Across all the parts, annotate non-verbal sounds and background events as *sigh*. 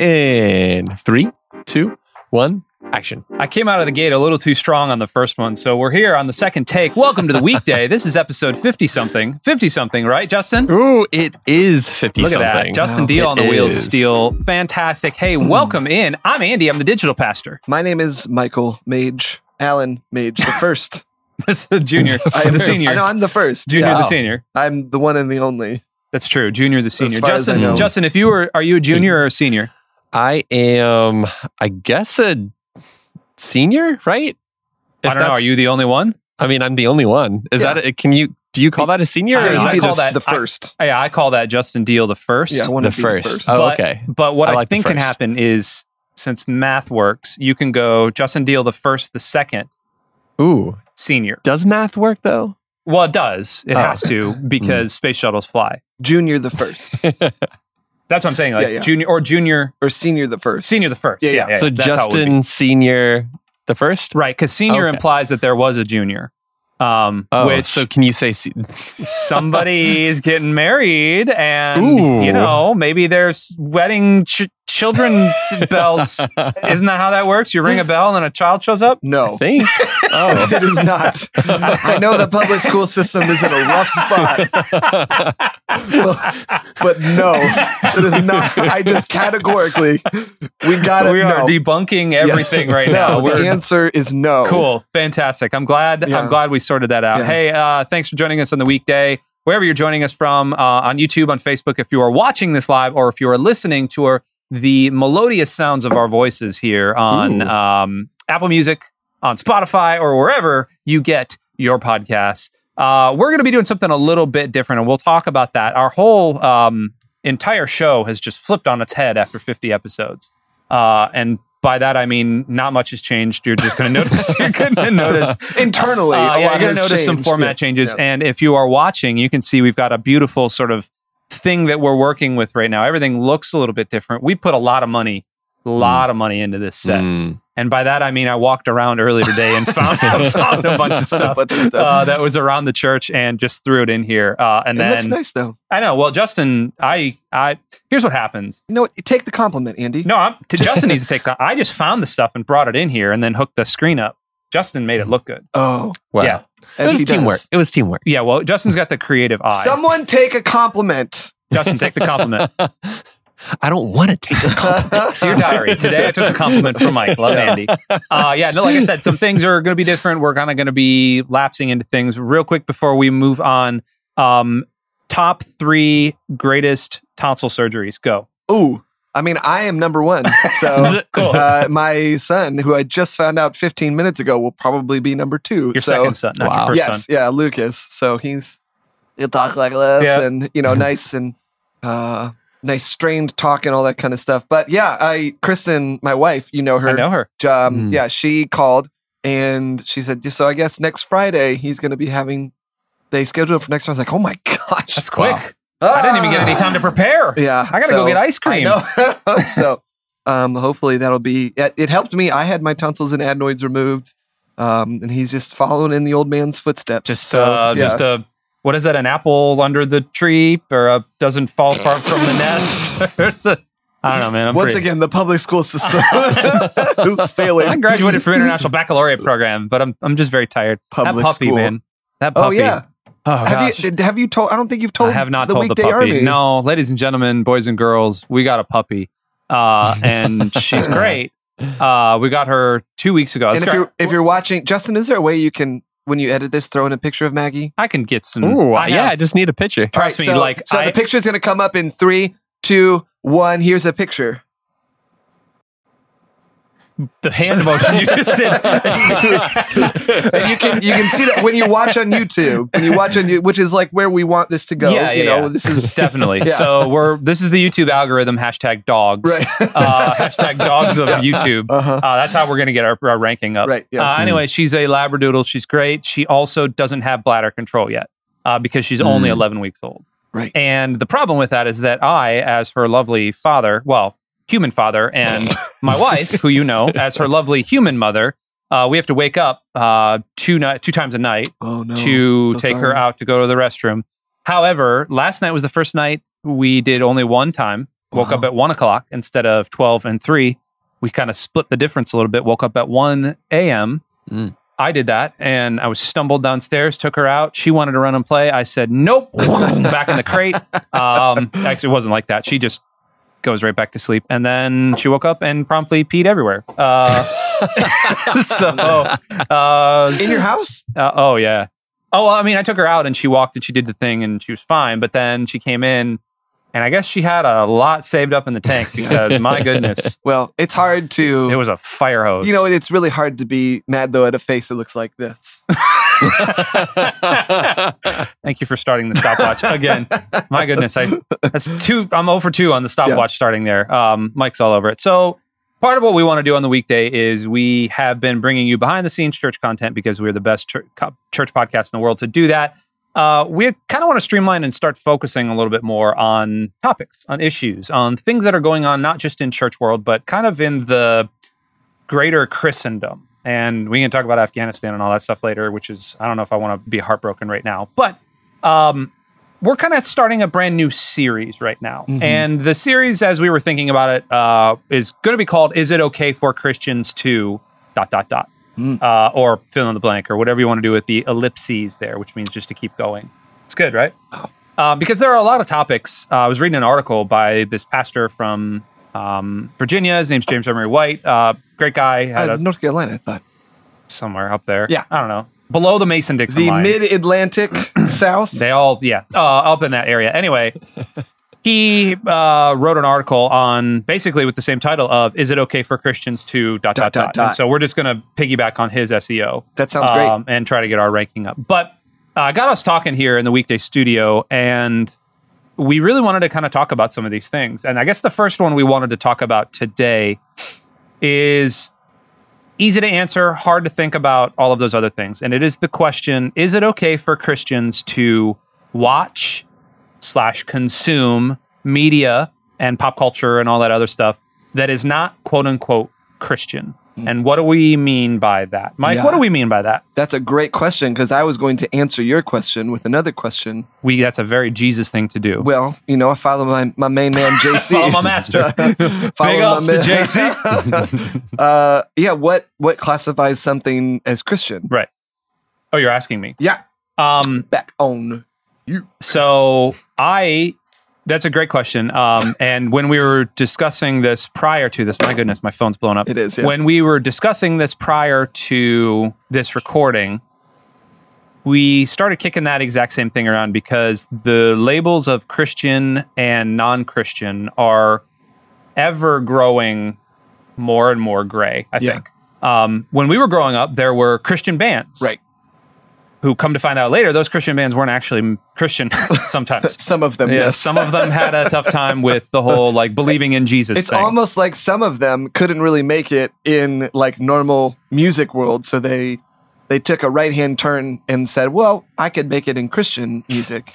In three, two, one, action. I came out of the gate a little too strong on the first one, so we're here on the second take. Welcome to the weekday. *laughs* this is episode 50 something. 50 something, right, Justin? Ooh, it is 50 Look something. at that. Justin Wow. Deal on the It wheels of is. steel. Fantastic. Hey, *clears throat* welcome in. I'm Andy. I'm the digital pastor. My name is Michael Mage. Alan Mage, the first. *laughs* This is junior, *laughs* I am the senior. I know I'm the first. Junior, Yeah. the senior. I'm the one and the only. That's true. Junior, the senior. far as I Justin. Justin, if you were, are you a junior or a senior? I am, I guess, a senior, right? If I don't know. Are you the only one? I mean, I'm the only one. Is Yeah. that, a, can you, do you call that a senior? Yeah, or is you'd I call the, that- the I- first. Yeah, I call that Justin Deal the first. yeah, I the to be first? the first. Oh, But- okay. But what I I, like the think can happen is since math works, you can go Justin Deal the first, the second, Ooh, senior. does math work though? Well, it does. It Oh. has to because *laughs* hmm. space shuttles fly. Junior the first. *laughs* That's what I'm saying. Like Yeah, yeah. junior or junior, or senior the first. senior the first. Yeah, yeah. so that's how it would be. Justin Senior, the first? right? Because senior Okay. implies that there was a junior. Um, Oh, which so can you say, se- *laughs* *laughs* somebody is getting married, and Ooh. you know maybe there's wedding ch- children *laughs* bells. Isn't that how that works? You ring a bell and then a child shows up. No. think? Oh. *laughs* It is not. I know the public school system is in a rough spot, but, but no, it is not. I just categorically, we got we it. are No. debunking everything right no, now. the We're- answer is no. Cool. Fantastic. I'm glad Yeah. I'm glad we sorted that out. Yeah. Hey, uh, thanks for joining us on the weekday. Wherever you're joining us from, uh, on YouTube, on Facebook, if you are watching this live or if you are listening to our, the melodious sounds of our voices here on um, Apple Music, on Spotify, or wherever you get your podcasts. Uh, we're going to be doing something a little bit different, and we'll talk about that. Our whole um, entire show has just flipped on its head after 50 episodes. Uh, and by that, I mean, not much has changed. You're just going to notice. *laughs* You're going *laughs* to notice Internally, uh, yeah, you're gonna has notice some format yes. changes. Yeah. And if you are watching, you can see we've got a beautiful sort of thing that we're working with right now. Everything looks a little bit different. We put a lot of money, a lot of money into this set. Mm. And by that, I mean I walked around earlier today and found, *laughs* *laughs* found a bunch of stuff, bunch of stuff. Uh, that was around the church and just threw it in here. Uh, and it then looks nice though. I know. Well, Justin, I, I here's what happens. You know what? Take the compliment, Andy. No, I'm, to Justin needs to take. The, I just found the stuff and brought it in here and then hooked the screen up. Justin made it look good. Oh, Wow. Yeah. It was he does. teamwork. It was teamwork. Yeah, well, Justin's got the creative eye. Someone take a compliment. Justin, take the compliment. *laughs* I don't want to take the compliment. *laughs* Dear diary, today I took a compliment from Mike. Love Andy. Uh, yeah, no, like I said, some things are going to be different. We're kind of going to be lapsing into things real quick before we move on. Um, top three greatest tonsil surgeries. Go. Ooh, I mean, I am number one. *laughs* So Cool. uh, my son, who I just found out 15 minutes ago, will probably be number two. Your so, second son, not Wow. your first yes, son. yeah, Lucas. So he's he'll talk like this, Yeah. and you know, nice and uh, nice strained talk and all that kind of stuff. But yeah, I Kristen, my wife, you know her. I know her. Um, Mm. Yeah, she called and she said, "So I guess next Friday he's going to be having." They scheduled for next Friday. I was like, "Oh my *laughs* gosh, That's quick. Wow. I didn't even get any time to prepare. *laughs* Yeah, I gotta go get ice cream. *laughs* So, um, hopefully that'll be. It, it helped me. I had my tonsils and adenoids removed, um, and he's just following in the old man's footsteps. Just, so, uh, yeah. just a what is that? An apple under the tree, or a doesn't fall apart from the nest? *laughs* it's a, I don't know, man. I'm once pretty- again, the public school system is failing. I graduated from international baccalaureate program, but I'm I'm just very tired. Public that puppy, school. man. That puppy. Oh puppy. yeah. Oh, have gosh. you have you told? I don't think you've told. I have not the told the weekday puppy. army. No, ladies and gentlemen, boys and girls, we got a puppy, uh, and *laughs* she's great. Uh, we got her two weeks ago. It's And if great. you're if you're watching, Justin, is there a way you can when you edit this throw in a picture of Maggie? I can get some. Ooh, I yeah, have- I just need a picture. Trust me, so, like, so I- the picture's gonna come up in three, two, one. Here's a picture. The hand motion you just did. *laughs* and you can you can see that when you watch on YouTube, when you watch on you, which is like where we want this to go. Yeah, you yeah, know, yeah. this is *laughs* Definitely. *laughs* Yeah. So we're this is the YouTube algorithm hashtag dogs. right. Uh, hashtag dogs of YouTube. Uh-huh. Uh, that's how we're going to get our, our ranking up. Right, yeah. Uh, anyway, she's a Labradoodle. She's great. She also doesn't have bladder control yet uh, because she's only Mm. 11 weeks old. Right. And the problem with that is that I, as her lovely father, well, human father, and my wife, who you know *laughs* as her lovely human mother, uh, we have to wake up uh, two ni- two times a night Oh no. to So take her out to go to the restroom. However, last night was the first night we did only one time. Woke up at one o'clock instead of 12 and three. We kind of split the difference a little bit. Woke up at 1 a.m. Mm. I did that and I was stumbled downstairs, took her out. She wanted to run and play. I said, nope, back in the crate. *laughs* Um, actually, it wasn't like that. She just goes right back to sleep. And then she woke up and promptly peed everywhere. Uh, *laughs* so, *laughs* uh, In your house? uh, oh yeah. Oh, well, I mean, I took her out and she walked and she did the thing and she was fine. But then she came in, and I guess she had a lot saved up in the tank because my goodness, *laughs* Well, it's hard to. it was a fire hose. you know, it's really hard to be mad though at a face that looks like this. *laughs* Thank you for starting the stopwatch again. My goodness, I that's two. I'm over two on the stopwatch starting there. Um, Mike's all over it. So part of what we want to do on the weekday is we have been bringing you behind the scenes church content because we're the best church, church podcast in the world to do that. Uh, we kind of want to streamline and start focusing a little bit more on topics, on issues, on things that are going on, not just in church world, but kind of in the greater Christendom. And we can talk about Afghanistan and all that stuff later, which is, I don't know if I want to be heartbroken right now. But um, we're kind of starting a brand new series right now. Mhm. And the series, as we were thinking about it, uh, is going to be called Is It Okay for Christians to dot, dot, dot, Mm. uh, or fill in the blank, or whatever you want to do with the ellipses there, which means just to keep going. It's good, right? Oh. Uh, because there are a lot of topics. Uh, I was reading an article by this pastor from um, Virginia. His name's James Emery White. Uh, great guy. Had Uh, a, North Carolina, I thought. somewhere up there. Yeah. I don't know. Below the Mason Dixon The line. mid Atlantic *clears throat* South. They all, yeah, uh, up in that area. Anyway, he uh, wrote an article on basically with the same title of "Is it okay for Christians to dot dot Dot, dot?" So we're just going to piggyback on his SEO That sounds great. um, and try to get our ranking up. But uh, I got us talking here in the weekday studio, and we really wanted to kind of talk about some of these things. And I guess the first one we wanted to talk about today is easy to answer, hard to think about, all of those other things. And it is the question Is it okay for Christians to watch slash consume media and pop culture and all that other stuff that is not quote unquote Christian? And what do we mean by that? Mike, Yeah. what do we mean by that? That's a great question because I was going to answer your question with another question. We that's a very Jesus thing to do. Well, you know, I follow my, my main man, *laughs* JC. Follow my master. *laughs* Follow Big my ups to. JC. *laughs* uh, yeah, what what classifies something as Christian? right. Oh, you're asking me. Yeah, Um, back on. So I, that's a great question. Um, and when we were discussing this prior to this, my goodness, my phone's blown up. It is, yeah. When we were discussing this prior to this recording, we started kicking that exact same thing around because the labels of Christian and non-Christian are ever growing more and more gray. I Yeah. think. Um, when we were growing up, there were Christian bands, Right. Who come to find out later, those Christian bands weren't actually Christian *laughs* sometimes. *laughs* Some of them, Yeah, yes. some of them had a tough time with the whole like *laughs* believing in Jesus it's thing. almost like some of them couldn't really make it in like normal music world, so they they took a right hand turn and said, "Well, I could make it in Christian music,"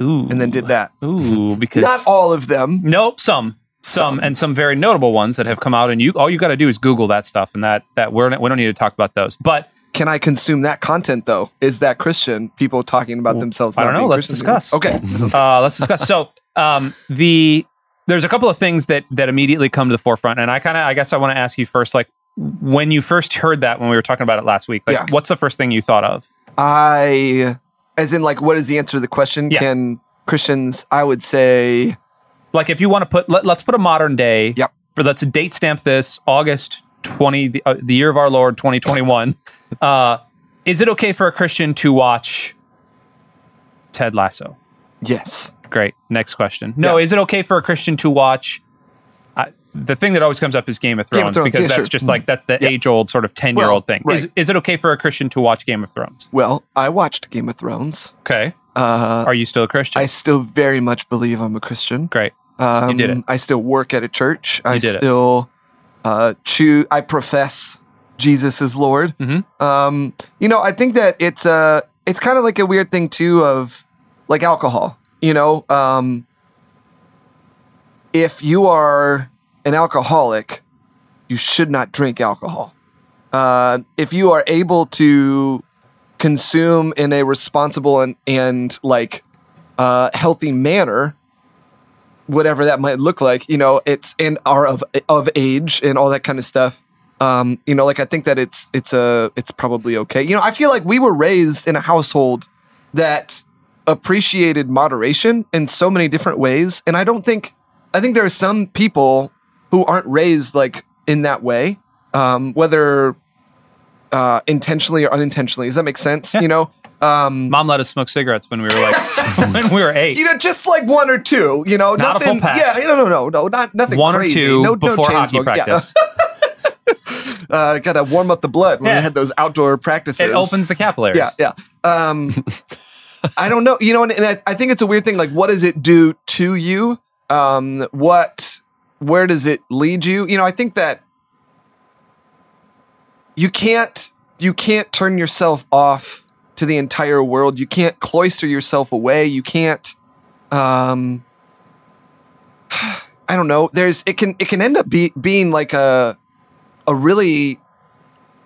Ooh, and then did that. Ooh, because Not all of them. Nope, some, some, Some. and some very notable ones that have come out. And you, all you got to do is Google that stuff, and that that we're we don't need to talk about those. But Can I consume that content though? Is that Christian? People talking about themselves. I Not don't know. Let's discuss. Okay. *laughs* uh, let's discuss. So, um, the there's a couple of things that that immediately come to the forefront, and I kind of, I guess, I want to ask you first, like when you first heard that when we were talking about it last week, like Yeah. what's the first thing you thought of? I, as in, like, what is the answer to the question? Yeah. Can Christians? I would say, Like if you want to put, let, us put a modern day. Yep. For let's date stamp this August twenty, the, uh, the year of our Lord, twenty twenty one. Uh, is it okay for a Christian to watch Ted Lasso? yes. Great. Next question. No, Yeah. is it okay for a Christian to watch? Uh, the thing that always comes up is Game of Thrones, Game of Thrones, because yeah, that's sure. just like that's the Yeah. age old sort of ten year old Well, thing. Is, right. is it okay for a Christian to watch Game of Thrones? Well, I watched Game of Thrones. Okay. Uh, Are you still a Christian? I still very much believe I'm a Christian. Great. Um, did it. I still work at a church. I You did it. still uh, choose. I profess Jesus is Lord. Mhm. Um, you know, I think that it's uh, it's kind of like a weird thing too of like alcohol. You know, um, if you are an alcoholic, you should not drink alcohol. Uh, if you are able to consume in a responsible and, and like uh, healthy manner, whatever that might look like, you know, it's and are of of age and all that kind of stuff. Um, you know, like I think that it's it's a it's probably okay. You know, I feel like we were raised in a household that appreciated moderation in so many different ways, and I don't think I think there are some people who aren't raised like in that way, um, whether uh, intentionally or unintentionally. Does that make sense? Yeah. You know, um, Mom let us smoke cigarettes when we were like *laughs* *laughs* when we were eight. you know, just like one or two. You know, Not nothing. Yeah, no, no, no, no, not nothing. One or two no, before no hockey smoking. Yeah. *laughs* uh, gotta warm up the blood when Yeah. we had those outdoor practices. It opens the capillaries. Yeah, yeah. Um, I don't know. You know, and, and I, I think it's a weird thing. Like, what does it do to you? Um, what, where does it lead you? You know, I think that you can't, you can't turn yourself off to the entire world. You can't cloister yourself away. You can't, um, *sighs* I don't know. There's, it can, it can end up be, being like a, a really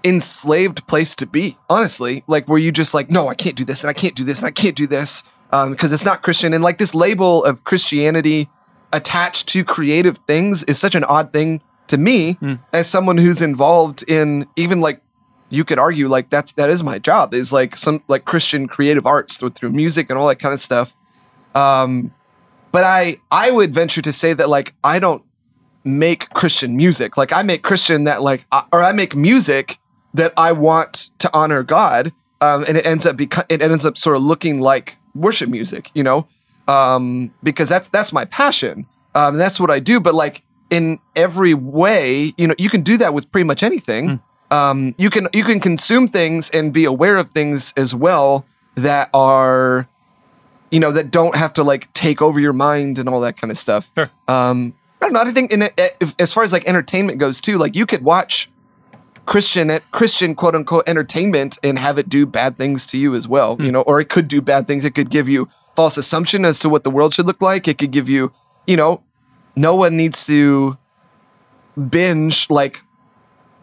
enslaved place to be, honestly. Like where you just like, no, I can't do this and I can't do this and I can't do this um, because it's not Christian. And like this label of Christianity attached to creative things is such an odd thing to me Mm. as someone who's involved in even like you could argue like that's that is my job is like some like Christian creative arts through, through music and all that kind of stuff. Um, but I I would venture to say that like I don't make Christian music. Like I make Christian that like I- or I make music that I want to honor God. Um, and it ends up beco- it ends up sort of looking like worship music, you know, um, because that's that's my passion. Um, and that's what I do. But like in every way, you know, you can do that with pretty much anything. Um, you can you can consume things and be aware of things as well that are, you know, that don't have to like take over your mind and all that kind of stuff. Sure. Um, I don't know. I think in it, eh, if, as far as like entertainment goes too, like you could watch Christian eh, Christian quote unquote entertainment and have it do bad things to you as well, hmm. you know, or it could do bad things. It could give you false assumption as to what the world should look like. It could give you, you know, no one needs to binge like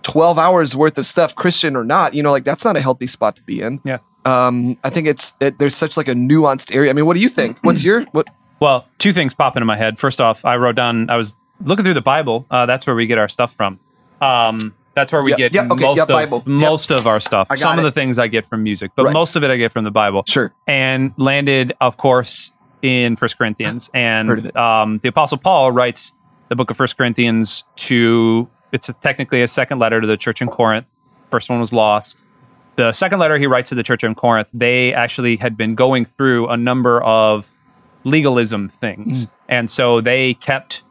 12 hours worth of stuff, Christian or not. You know, like that's not a healthy spot to be in. Yeah. Um, I think it's it, there's such like a nuanced area. I mean, what do you think? What's your what? Well, two things pop into my head. First off, I wrote down. I was looking through the Bible. Uh, that's where we get our stuff from. Um, that's where we Yep, get yep, okay, most yep, of most of our stuff. Some of the things I get from music, but Right. most of it I get from the Bible. Sure. And landed, of course, in First Corinthians. *laughs* And it. Um, the Apostle Paul writes the book of First Corinthians to. It's a, technically a second letter to the church in Corinth. First one was lost. The second letter he writes to the church in Corinth, they actually had been going through a number of legalism things. And so they kept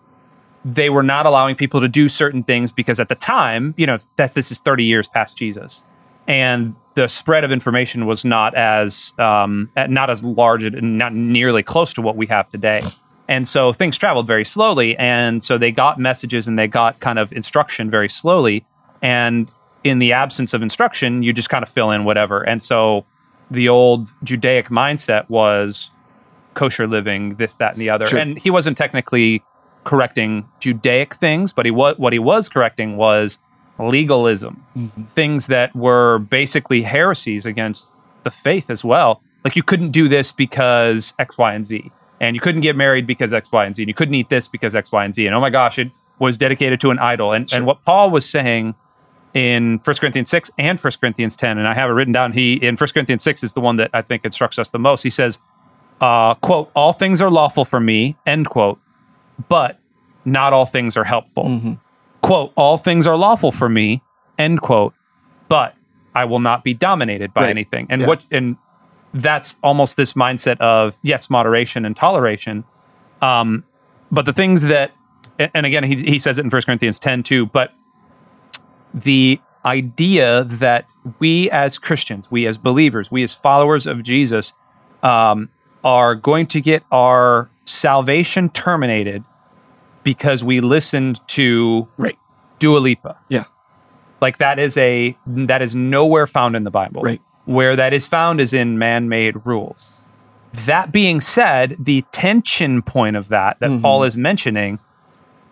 they were not allowing people to do certain things because at the time, you know, that this is 30 years past Jesus. And the spread of information was not as um, not as large and not nearly close to what we have today. And so things traveled very slowly. And so they got messages and they got kind of instruction very slowly. And in the absence of instruction, you just kind of fill in whatever. And so the old Judaic mindset was kosher living, this, that, and the other. Sure. And he wasn't technically correcting Judaic things, but he was what he was correcting was legalism, mm-hmm. things that were basically heresies against the faith as well. Like you couldn't do this because X, Y, and Z, and you couldn't get married because X, Y, and Z, and you couldn't eat this because X, Y, and Z. And oh my gosh, it was dedicated to an idol. And and what Paul was saying in 1 Corinthians 6 and 1 Corinthians 10, and I have it written down. He in 1 Corinthians 6 is the one that I think instructs us the most. He says, uh, quote, all things are lawful for me, end quote, but not all things are helpful. Quote, all things are lawful for me, end quote, but I will not be dominated by Right. anything. And Yeah. what and that's almost this mindset of yes, moderation and toleration. Um, but the things that and again he, he says it in 1 Corinthians 10 too, but the idea that we as Christians, we as believers, we as followers of Jesus, um, are going to get our salvation terminated because we listened to Right. Dua Lipa. Yeah. Like that is a that is nowhere found in the Bible. Right. Where that is found is in man-made rules. That being said, the tension point of that that Mm-hmm. Paul is mentioning.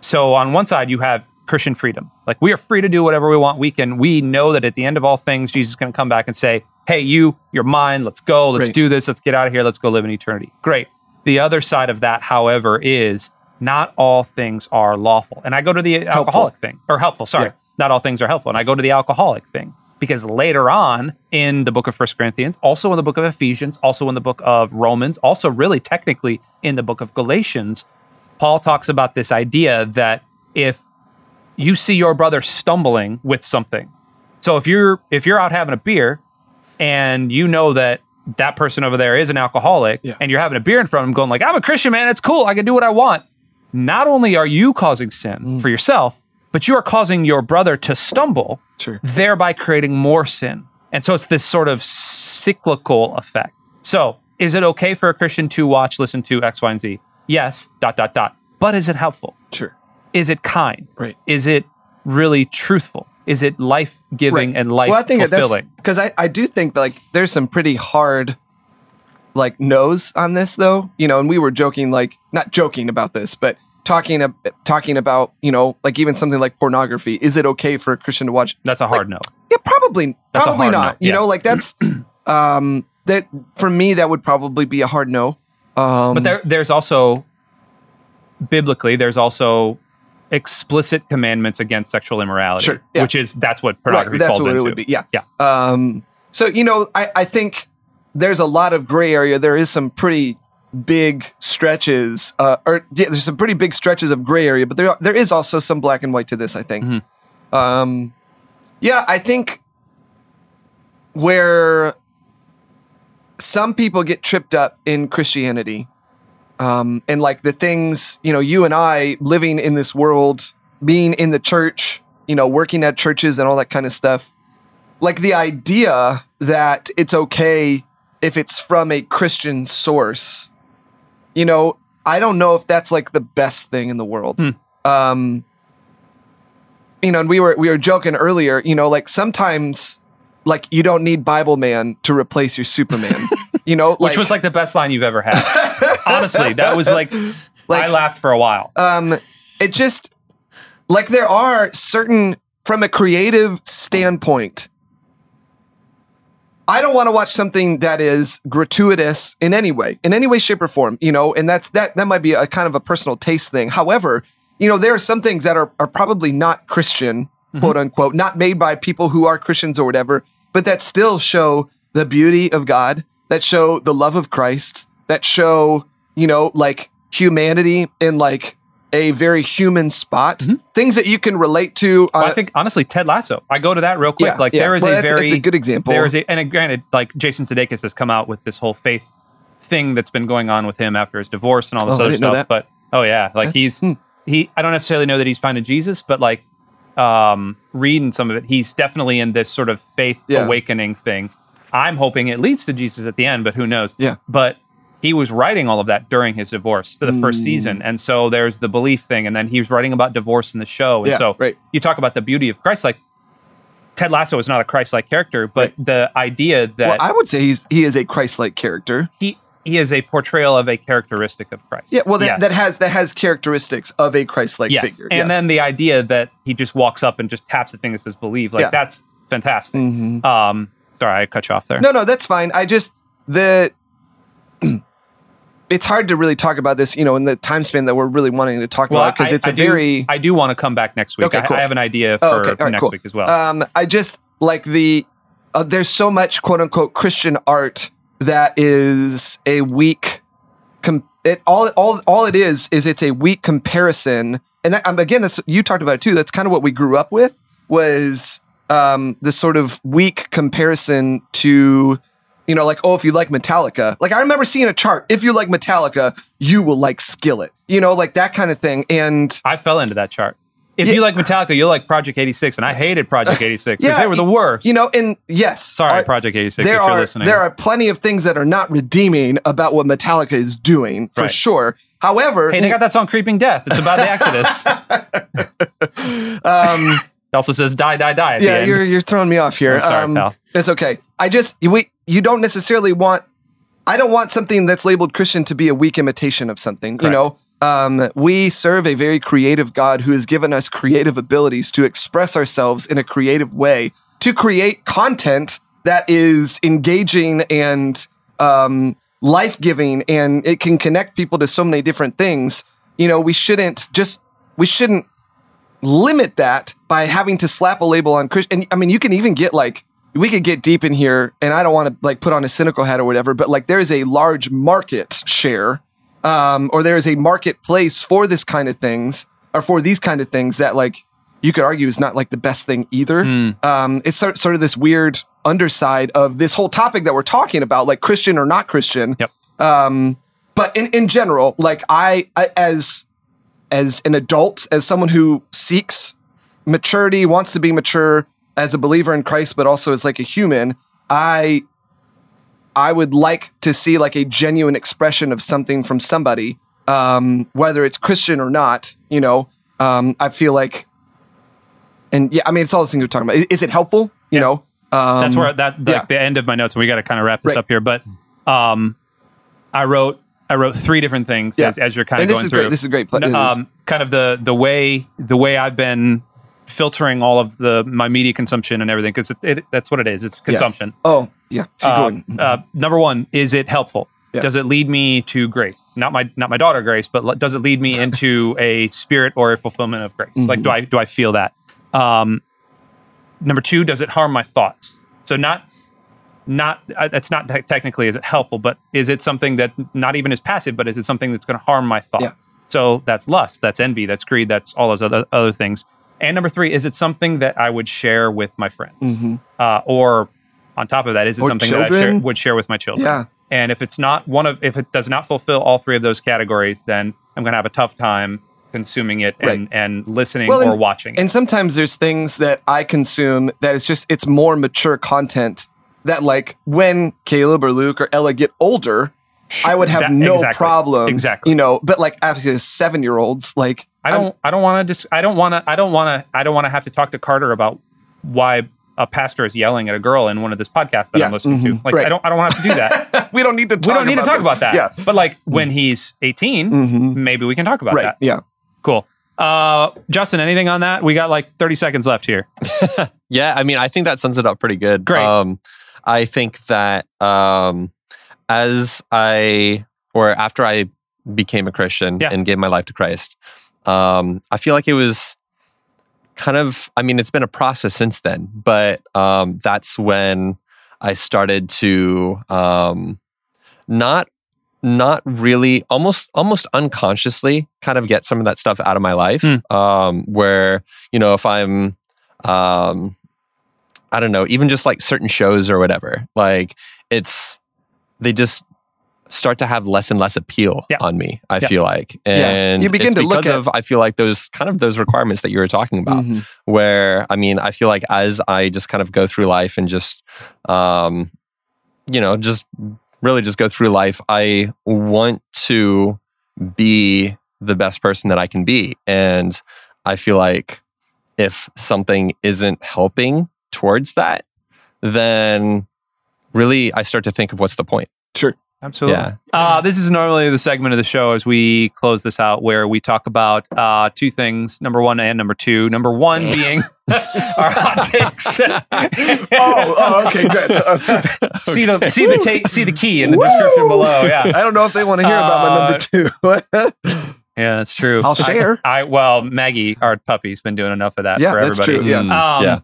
So on one side you have Christian freedom. Like we are free to do whatever we want. We can we know that at the end of all things Jesus is going to come back and say, "Hey, you, you're mine. Let's go. Let's do this. Let's get out of here. Let's go live in eternity." Great. The other side of that, however, is not all things are lawful. And I go to the alcoholic thing or helpful. Sorry, Yeah. not all things are helpful. And I go to the alcoholic thing because later on in the book of First Corinthians, also in the book of Ephesians, also in the book of Romans, also really technically in the book of Galatians, Paul talks about this idea that if you see your brother stumbling with something, so if you're if you're out having a beer and you know that that person over there is an alcoholic Yeah. and you're having a beer in front of him going like I'm a Christian man, it's cool, I can do what I want. Not only are you causing sin mm. for yourself, but you are causing your brother to stumble, Sure. thereby creating more sin. And so it's this sort of cyclical effect. So, is it okay for a Christian to watch, listen to X, Y, and Z? Yes, dot, dot, dot. But is it helpful? Sure. Is it kind? Right. Is it really truthful? Is it life giving and life well, I think fulfilling? because I, I do think like there's some pretty hard like no's on this though, you know, and we were joking like not joking about this, but talking ab- talking about you know like even something like pornography. Is it okay for a Christian to watch? That's a hard no. Yeah, probably That's probably not. no, You yeah. know, like that's *clears throat* um that for me that would probably be a hard no. Um, But there, there's also biblically, there's also explicit commandments against sexual immorality, Sure, yeah. which is that's what right, pornography that's falls what into. it would be. Yeah, Yeah. Um, so you know, I, I think there's a lot of gray area. There is some pretty big stretches, uh, or yeah, there's some pretty big stretches of gray area, but there there is also some black and white to this. I think. Mhm. Um, yeah, I think where some people get tripped up in Christianity, um, and like the things you know, you and I living in this world, being in the church, you know, working at churches and all that kind of stuff like the idea that it's okay if it's from a Christian source, you know, I don't know if that's like the best thing in the world. Hmm. Um, you know, and we were we were joking earlier, you know, like sometimes like you don't need Bible man to replace your Superman. *laughs* you know, Which was like the best line you've ever had. *laughs* Honestly, that was like, Like- I laughed for a while. um it just like there are certain from a creative standpoint I don't want to watch something that is gratuitous in any way, in any way, shape, or form, you know, and that's that that might be a kind of a personal taste thing. However, you know, there are some things that are are probably not Christian, quote unquote, not made by people who are Christians or whatever, but that still show the beauty of God, that show the love of Christ, that show, you know, like humanity in like a very human spot. Things that you can relate to. Well, I think honestly, Ted Lasso. I go to that real quick. Yeah, like yeah. there is Well, a that's- very that's a good example. There is a and granted, like Jason Sudeikis has come out with this whole faith thing that's been going on with him after his divorce and all this Oh, other stuff. But oh yeah, like he's hmm. he. I don't necessarily know that he's finding Jesus, but like um reading some of it, he's definitely in this sort of faith Yeah. awakening thing. I'm hoping it leads to Jesus at the end, but who knows? Yeah. But he was writing all of that during his divorce for the Mm. first season. And so there's the belief thing. And then he was writing about divorce in the show. And Yeah, so right. you talk about the beauty of Christ. Like Ted Lasso is not a Christ like character, but the idea that well, I would say he's he is a Christ-like character. he he is a portrayal of a characteristic of Christ. Yeah, well, that, Yes. that has that has characteristics of a Christ-like yes. figure. And yes. then the idea that he just walks up and just taps the thing that says believe, like Yeah. that's fantastic. Mhm. Um, sorry, I cut you off there. no, no, that's fine. I just the *clears throat* it's hard to really talk about this, you know, in the time span that we're really wanting to talk well, about because I- it's I a do- very I do want to come back next week. Okay, I, cool. I have an idea for Oh, okay. Right, next cool. week as well. Um, I just like the uh, there's so much quote unquote Christian art that is a weak. Com- it all all all it is is it's a weak comparison, and that, um, again, that's you talked about it too. That's kind of what we grew up with was um, this sort of weak comparison to. You know, like, oh, if you like Metallica, like I remember seeing a chart. If you like Metallica, you will like Skillet. You know, like that kind of thing. And I fell into that chart. If Yeah. you like Metallica, you'll like Project 86, and I hated Project 86 because Yeah, they were the worst. you know, and yes, Sorry, I- Project 86, there if you're are listening. there are plenty of things that are not redeeming about what Metallica is doing for Right. sure. However, hey, they got that song "Creeping Death." It's about the Exodus. um, *laughs* it also says "Die, die, die." At the yeah, you're you're throwing me off here. I'm sorry, um, pal. It's okay. I just we you don't necessarily want. I don't want something that's labeled Christian to be a weak imitation of something. Correct. You know, um, we serve a very creative God who has given us creative abilities to express ourselves in a creative way, to create content that is engaging and um, life giving, and it can connect people to so many different things. you know, we shouldn't just we shouldn't limit that by having to slap a label on Christian. And I mean, you can even get like we could get deep in here, and I don't want to like put on a cynical hat or whatever, but like there is a large market share, um, or there is a marketplace for this kind of things, or for these kind of things that like you could argue is not like the best thing either. Mm. Um, it's sort, sort of this weird underside of this whole topic that we're talking about, like Christian or not Christian. Yep. Um, but in, in general, like I, I as as an adult, as someone who seeks maturity, wants to be mature as a believer in Christ, but also as like a human, I I would like to see like a genuine expression of something from somebody, um, whether it's Christian or not. You know, um, I feel like, and yeah, I mean, it's all the things we're talking about. Is, is it helpful? You Yeah. know, um, That's where that like yeah. the end of my notes. and We got to kind of wrap this Right. up here, but um, I wrote I wrote three different things Yeah. as, as you're kind of and this going is through. great. This is a great. Pla- N- this is- um, kind of the the way the way I've been filtering all of the my media consumption and everything because it, it, that's what it is. It's consumption. oh yeah, Uh, uh, number one, is it helpful? Yeah. Does it lead me to grace? Not my not my daughter Grace, but le- does it lead me into *laughs* a spirit or a fulfillment of grace? Like, Mm-hmm. do I do I feel that? Um, number two, does it harm my thoughts? So not not uh, that's not te- technically is it helpful, but is it something that not even is passive, but is it something that's going to harm my thoughts? Yeah. So that's lust, that's envy, that's greed, that's all those other other things. And number three, is it something that I would share with my friends? Mhm. uh, or on top of that, is it Or something that I share, would share with my children? Yeah. And if it's not one of, if it does not fulfill all three of those categories, then I'm going to have a tough time consuming it and, Right. and listening Well, or and- watching it. And sometimes there's things that I consume that it's just it's more mature content that like when Caleb or Luke or Ella get older, I would have That- no exactly. problem. Exactly. You know, but like after the seven year olds, like I don't, I don't want to just, I don't want to, I don't want to, I don't want to have to talk to Carter about why a pastor is yelling at a girl in one of this podcasts that Yeah, I'm listening to. mhm, Like, right. I don't, I don't want to have to do that. *laughs* we don't need to talk we don't need to talk this. about that. Yeah. But like when he's 18, Mhm. maybe we can talk about Right. that. Yeah. Cool. Uh, Justin, anything on that? We got like 30 seconds left here. *laughs* Yeah, I mean, I think that sums it up pretty good. Great. Um, I think that um, as I or after I became a Christian Yeah. and gave my life to Christ, um, I feel like it was kind of. I mean, it's been a process since then, but um, that's when I started to um, not not really almost almost unconsciously kind of get some of that stuff out of my life Hmm. um where you know if i'm um i don't know even just like certain shows or whatever like it's they just start to have less and less appeal Yeah. on me i Yeah. feel like Yeah. and You begin it's to look at- of i feel like those kind of those requirements that you were talking about Mhm. where I mean, I feel like as I just kind of go through life and just, um, you know, just really just go through life, I want to be the best person that I can be. And I feel like if something isn't helping towards that, then really I start to think of what's the point. Sure. Absolutely. Yeah. Uh, this is normally the segment of the show as we close this out where we talk about uh, two things number one and number two. Number one *laughs* being *laughs* our hot takes. *laughs* Oh, oh, okay, good. see the see the key, see the key in the description below. Yeah, I don't know if they want to hear about my number two. yeah, that's true. I'll share. I, I well, Maggie, our puppy's been doing enough of that Yeah, for that's everybody. true. Yeah. Um, yeah.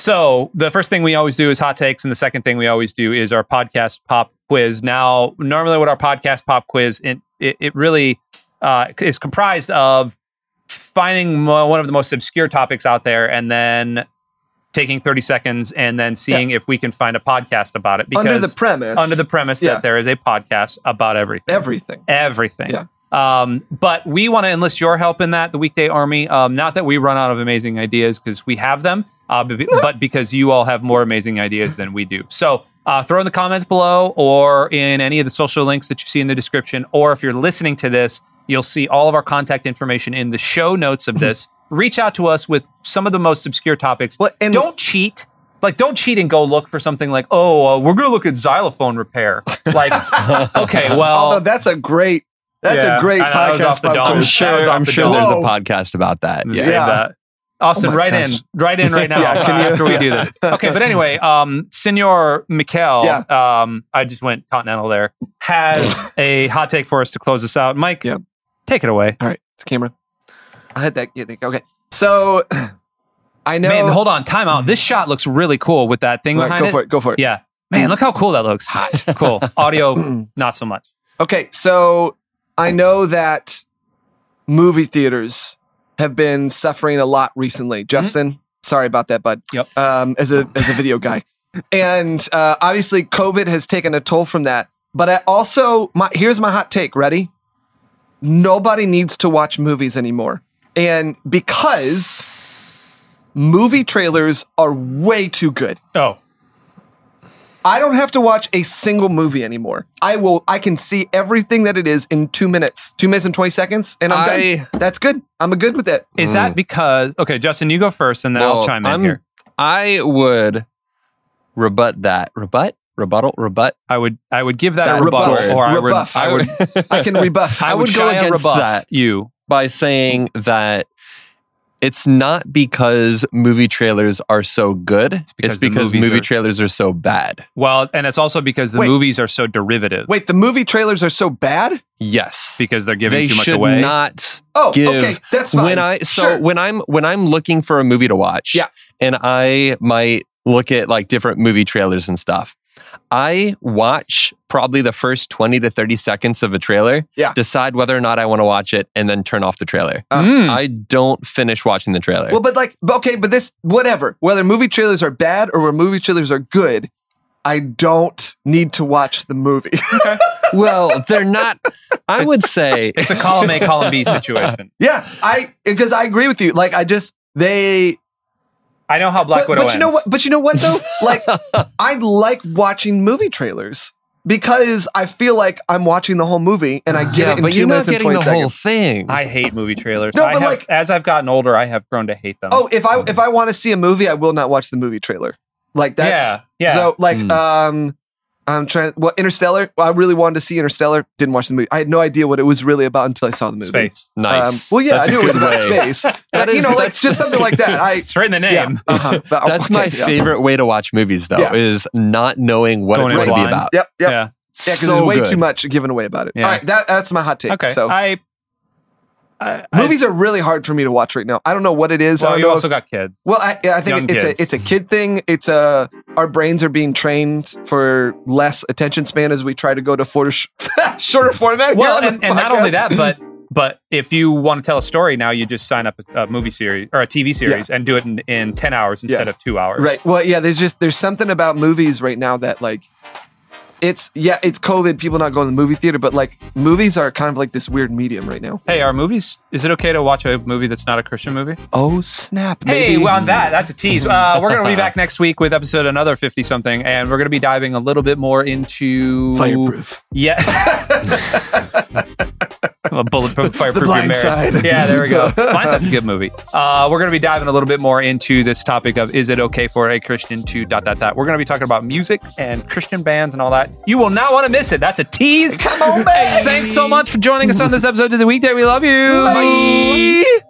So the first thing we always do is hot takes, and the second thing we always do is our podcast pop quiz. Now, normally, what our podcast pop quiz it it, it really uh, is comprised of finding one of the most obscure topics out there, and then taking thirty seconds, and then seeing if we can find a podcast about it. Because Under the premise. under the premise Yeah. that there is a podcast about everything everything. everything. Yeah. Um, but we want to enlist your help in that, the Weekday Army. Um, not that we run out of amazing ideas because we have them, uh, but, but because you all have more amazing ideas than we do. So uh, throw in the comments below or in any of the social links that you see in the description. Or if you're listening to this, you'll see all of our contact information in the show notes of this. *clears throat* Reach out to us with some of the most obscure topics. Well, and- don't cheat. Like, don't cheat and go look for something like, oh, uh, we're going to look at xylophone repair. Like, *laughs* okay, well, Although that's a great, that's Yeah, a great I know, that was podcast. off the. I'm quiz. That sure, was off I'm the sure there's a podcast about that. Save Yeah. Yeah. that. Austin, Oh my right in, right in right *laughs* now Yeah, can you- after we do this. *laughs* Okay, but anyway, um, Senor Mikel, Yeah. um, I just went continental there, has a hot take for us to close us out. Mike, Yeah. Take it away. All right, it's camera. I had that. Yeah, okay. So *clears throat* I know. Man, hold on. Time out. This shot looks really cool with that thing All right, behind go it. for it. Go for it. Yeah. Man, look how cool that looks. Hot. cool. Audio, *clears throat* not so much. Okay, so I know that movie theaters have been suffering a lot recently. Justin, sorry about that, bud. Yep. Um, as a as a video guy, and uh, obviously COVID has taken a toll from that. But I also my here's my hot take. Ready? Nobody needs to watch movies anymore, and because movie trailers are way too good. Oh, I don't have to watch a single movie anymore. I will. I can see everything that it is in two minutes, two minutes and twenty seconds, and I'm I- done. That's good. I'm good with it. is that mm. because? Okay, Justin, you go first, and then I'll chime in I'm- here. I would rebut that. Rebut? Rebuttal? Rebut? I would, I would give that That a rebuttal, rebuff. or I would, I would, *laughs* I can rebuff. I I would, would go against rebuff that. You. by saying that it's not because movie trailers are so good. It's because because, movie are- trailers are so bad. Well, and it's also because the Wait. movies are so derivative. Wait, the movie trailers are so bad. Yes. because they're giving they too much should away. not Oh, give okay, that's fine. when I so Sure. when I'm when I'm looking for a movie to watch, Yeah. and I might look at like different movie trailers and stuff. I watch probably the first 20 to 30 seconds of a trailer, Yeah. decide whether or not I want to watch it, and then turn off the trailer. Uh, Mm. I don't finish watching the trailer. Well, but like, okay, but this, whatever. Whether movie trailers are bad or where movie trailers are good, I don't need to watch the movie. *laughs* Well, they're not. I would say *laughs* it's a column A, column B *laughs* situation. yeah, I because I agree with you. Like, I just they I know how Black but, Widow but you know what? But you know what though? *laughs* like, I like watching movie trailers because I feel like I'm watching the whole movie and I get yeah, it in but two you're minutes not and getting twenty the whole seconds. thing. I hate movie trailers. No, I but have, like- as I've gotten older, I have grown to hate them. Oh, if I if I want to see a movie, I will not watch the movie trailer. Like that's Yeah, yeah. So like Hmm. um, I'm trying. Well, Interstellar. Well, I really wanted to see Interstellar. Didn't watch the movie. I had no idea what it was really about until I saw the movie. space. nice. Um, well, yeah, That's I a knew it was about way. space. *laughs* But, you is- know, like that's- just something like that. I *laughs* It's right in the yeah. name. Uh-huh. *laughs* But- That's okay, my yeah. favorite way to watch movies, though, Yeah. is not knowing what Going it's going to be about. Yep. Yep. Yeah, Yeah. because So there's way good. too much given away about it. Yeah. All right, that that's my hot take. Okay. So I, I, I movies are really hard for me to watch right now. I don't know what it is. I Well, don't you know also if- got kids. Well, I, I think Young it's kids. a it's a kid thing. It's a our brains are being trained for less attention span as we try to go to for, *laughs* shorter format. Well, and, and not only that, but but if you want to tell a story now, you just sign up a, movie series or a TV series and do it in, in ten hours instead Yeah. of two hours. right. Well, yeah. There's just there's something about movies right now that like it's yeah it's COVID. People not going to the movie theater, but like movies are kind of like this weird medium right now. Hey, are movies? Is it okay to watch a movie that's not a Christian movie? Oh snap! Hey, Maybe. well, on that, that's a tease. Uh, we're going to be back *laughs* next week with episode another 50 something, and we're going to be diving a little bit more into. fireproof. Yeah. *laughs* a bulletproof fireproof your marriage. Side. Yeah, there we go. *laughs* Blindside's a good movie. Uh, we're going to be diving a little bit more into this topic of is it okay for a Christian to dot dot dot. We're going to be talking about music and Christian bands and all that. You will not want to miss it. That's a tease. Come on, baby. Thanks so much for joining us on this episode of the weekday. We love you. Bye.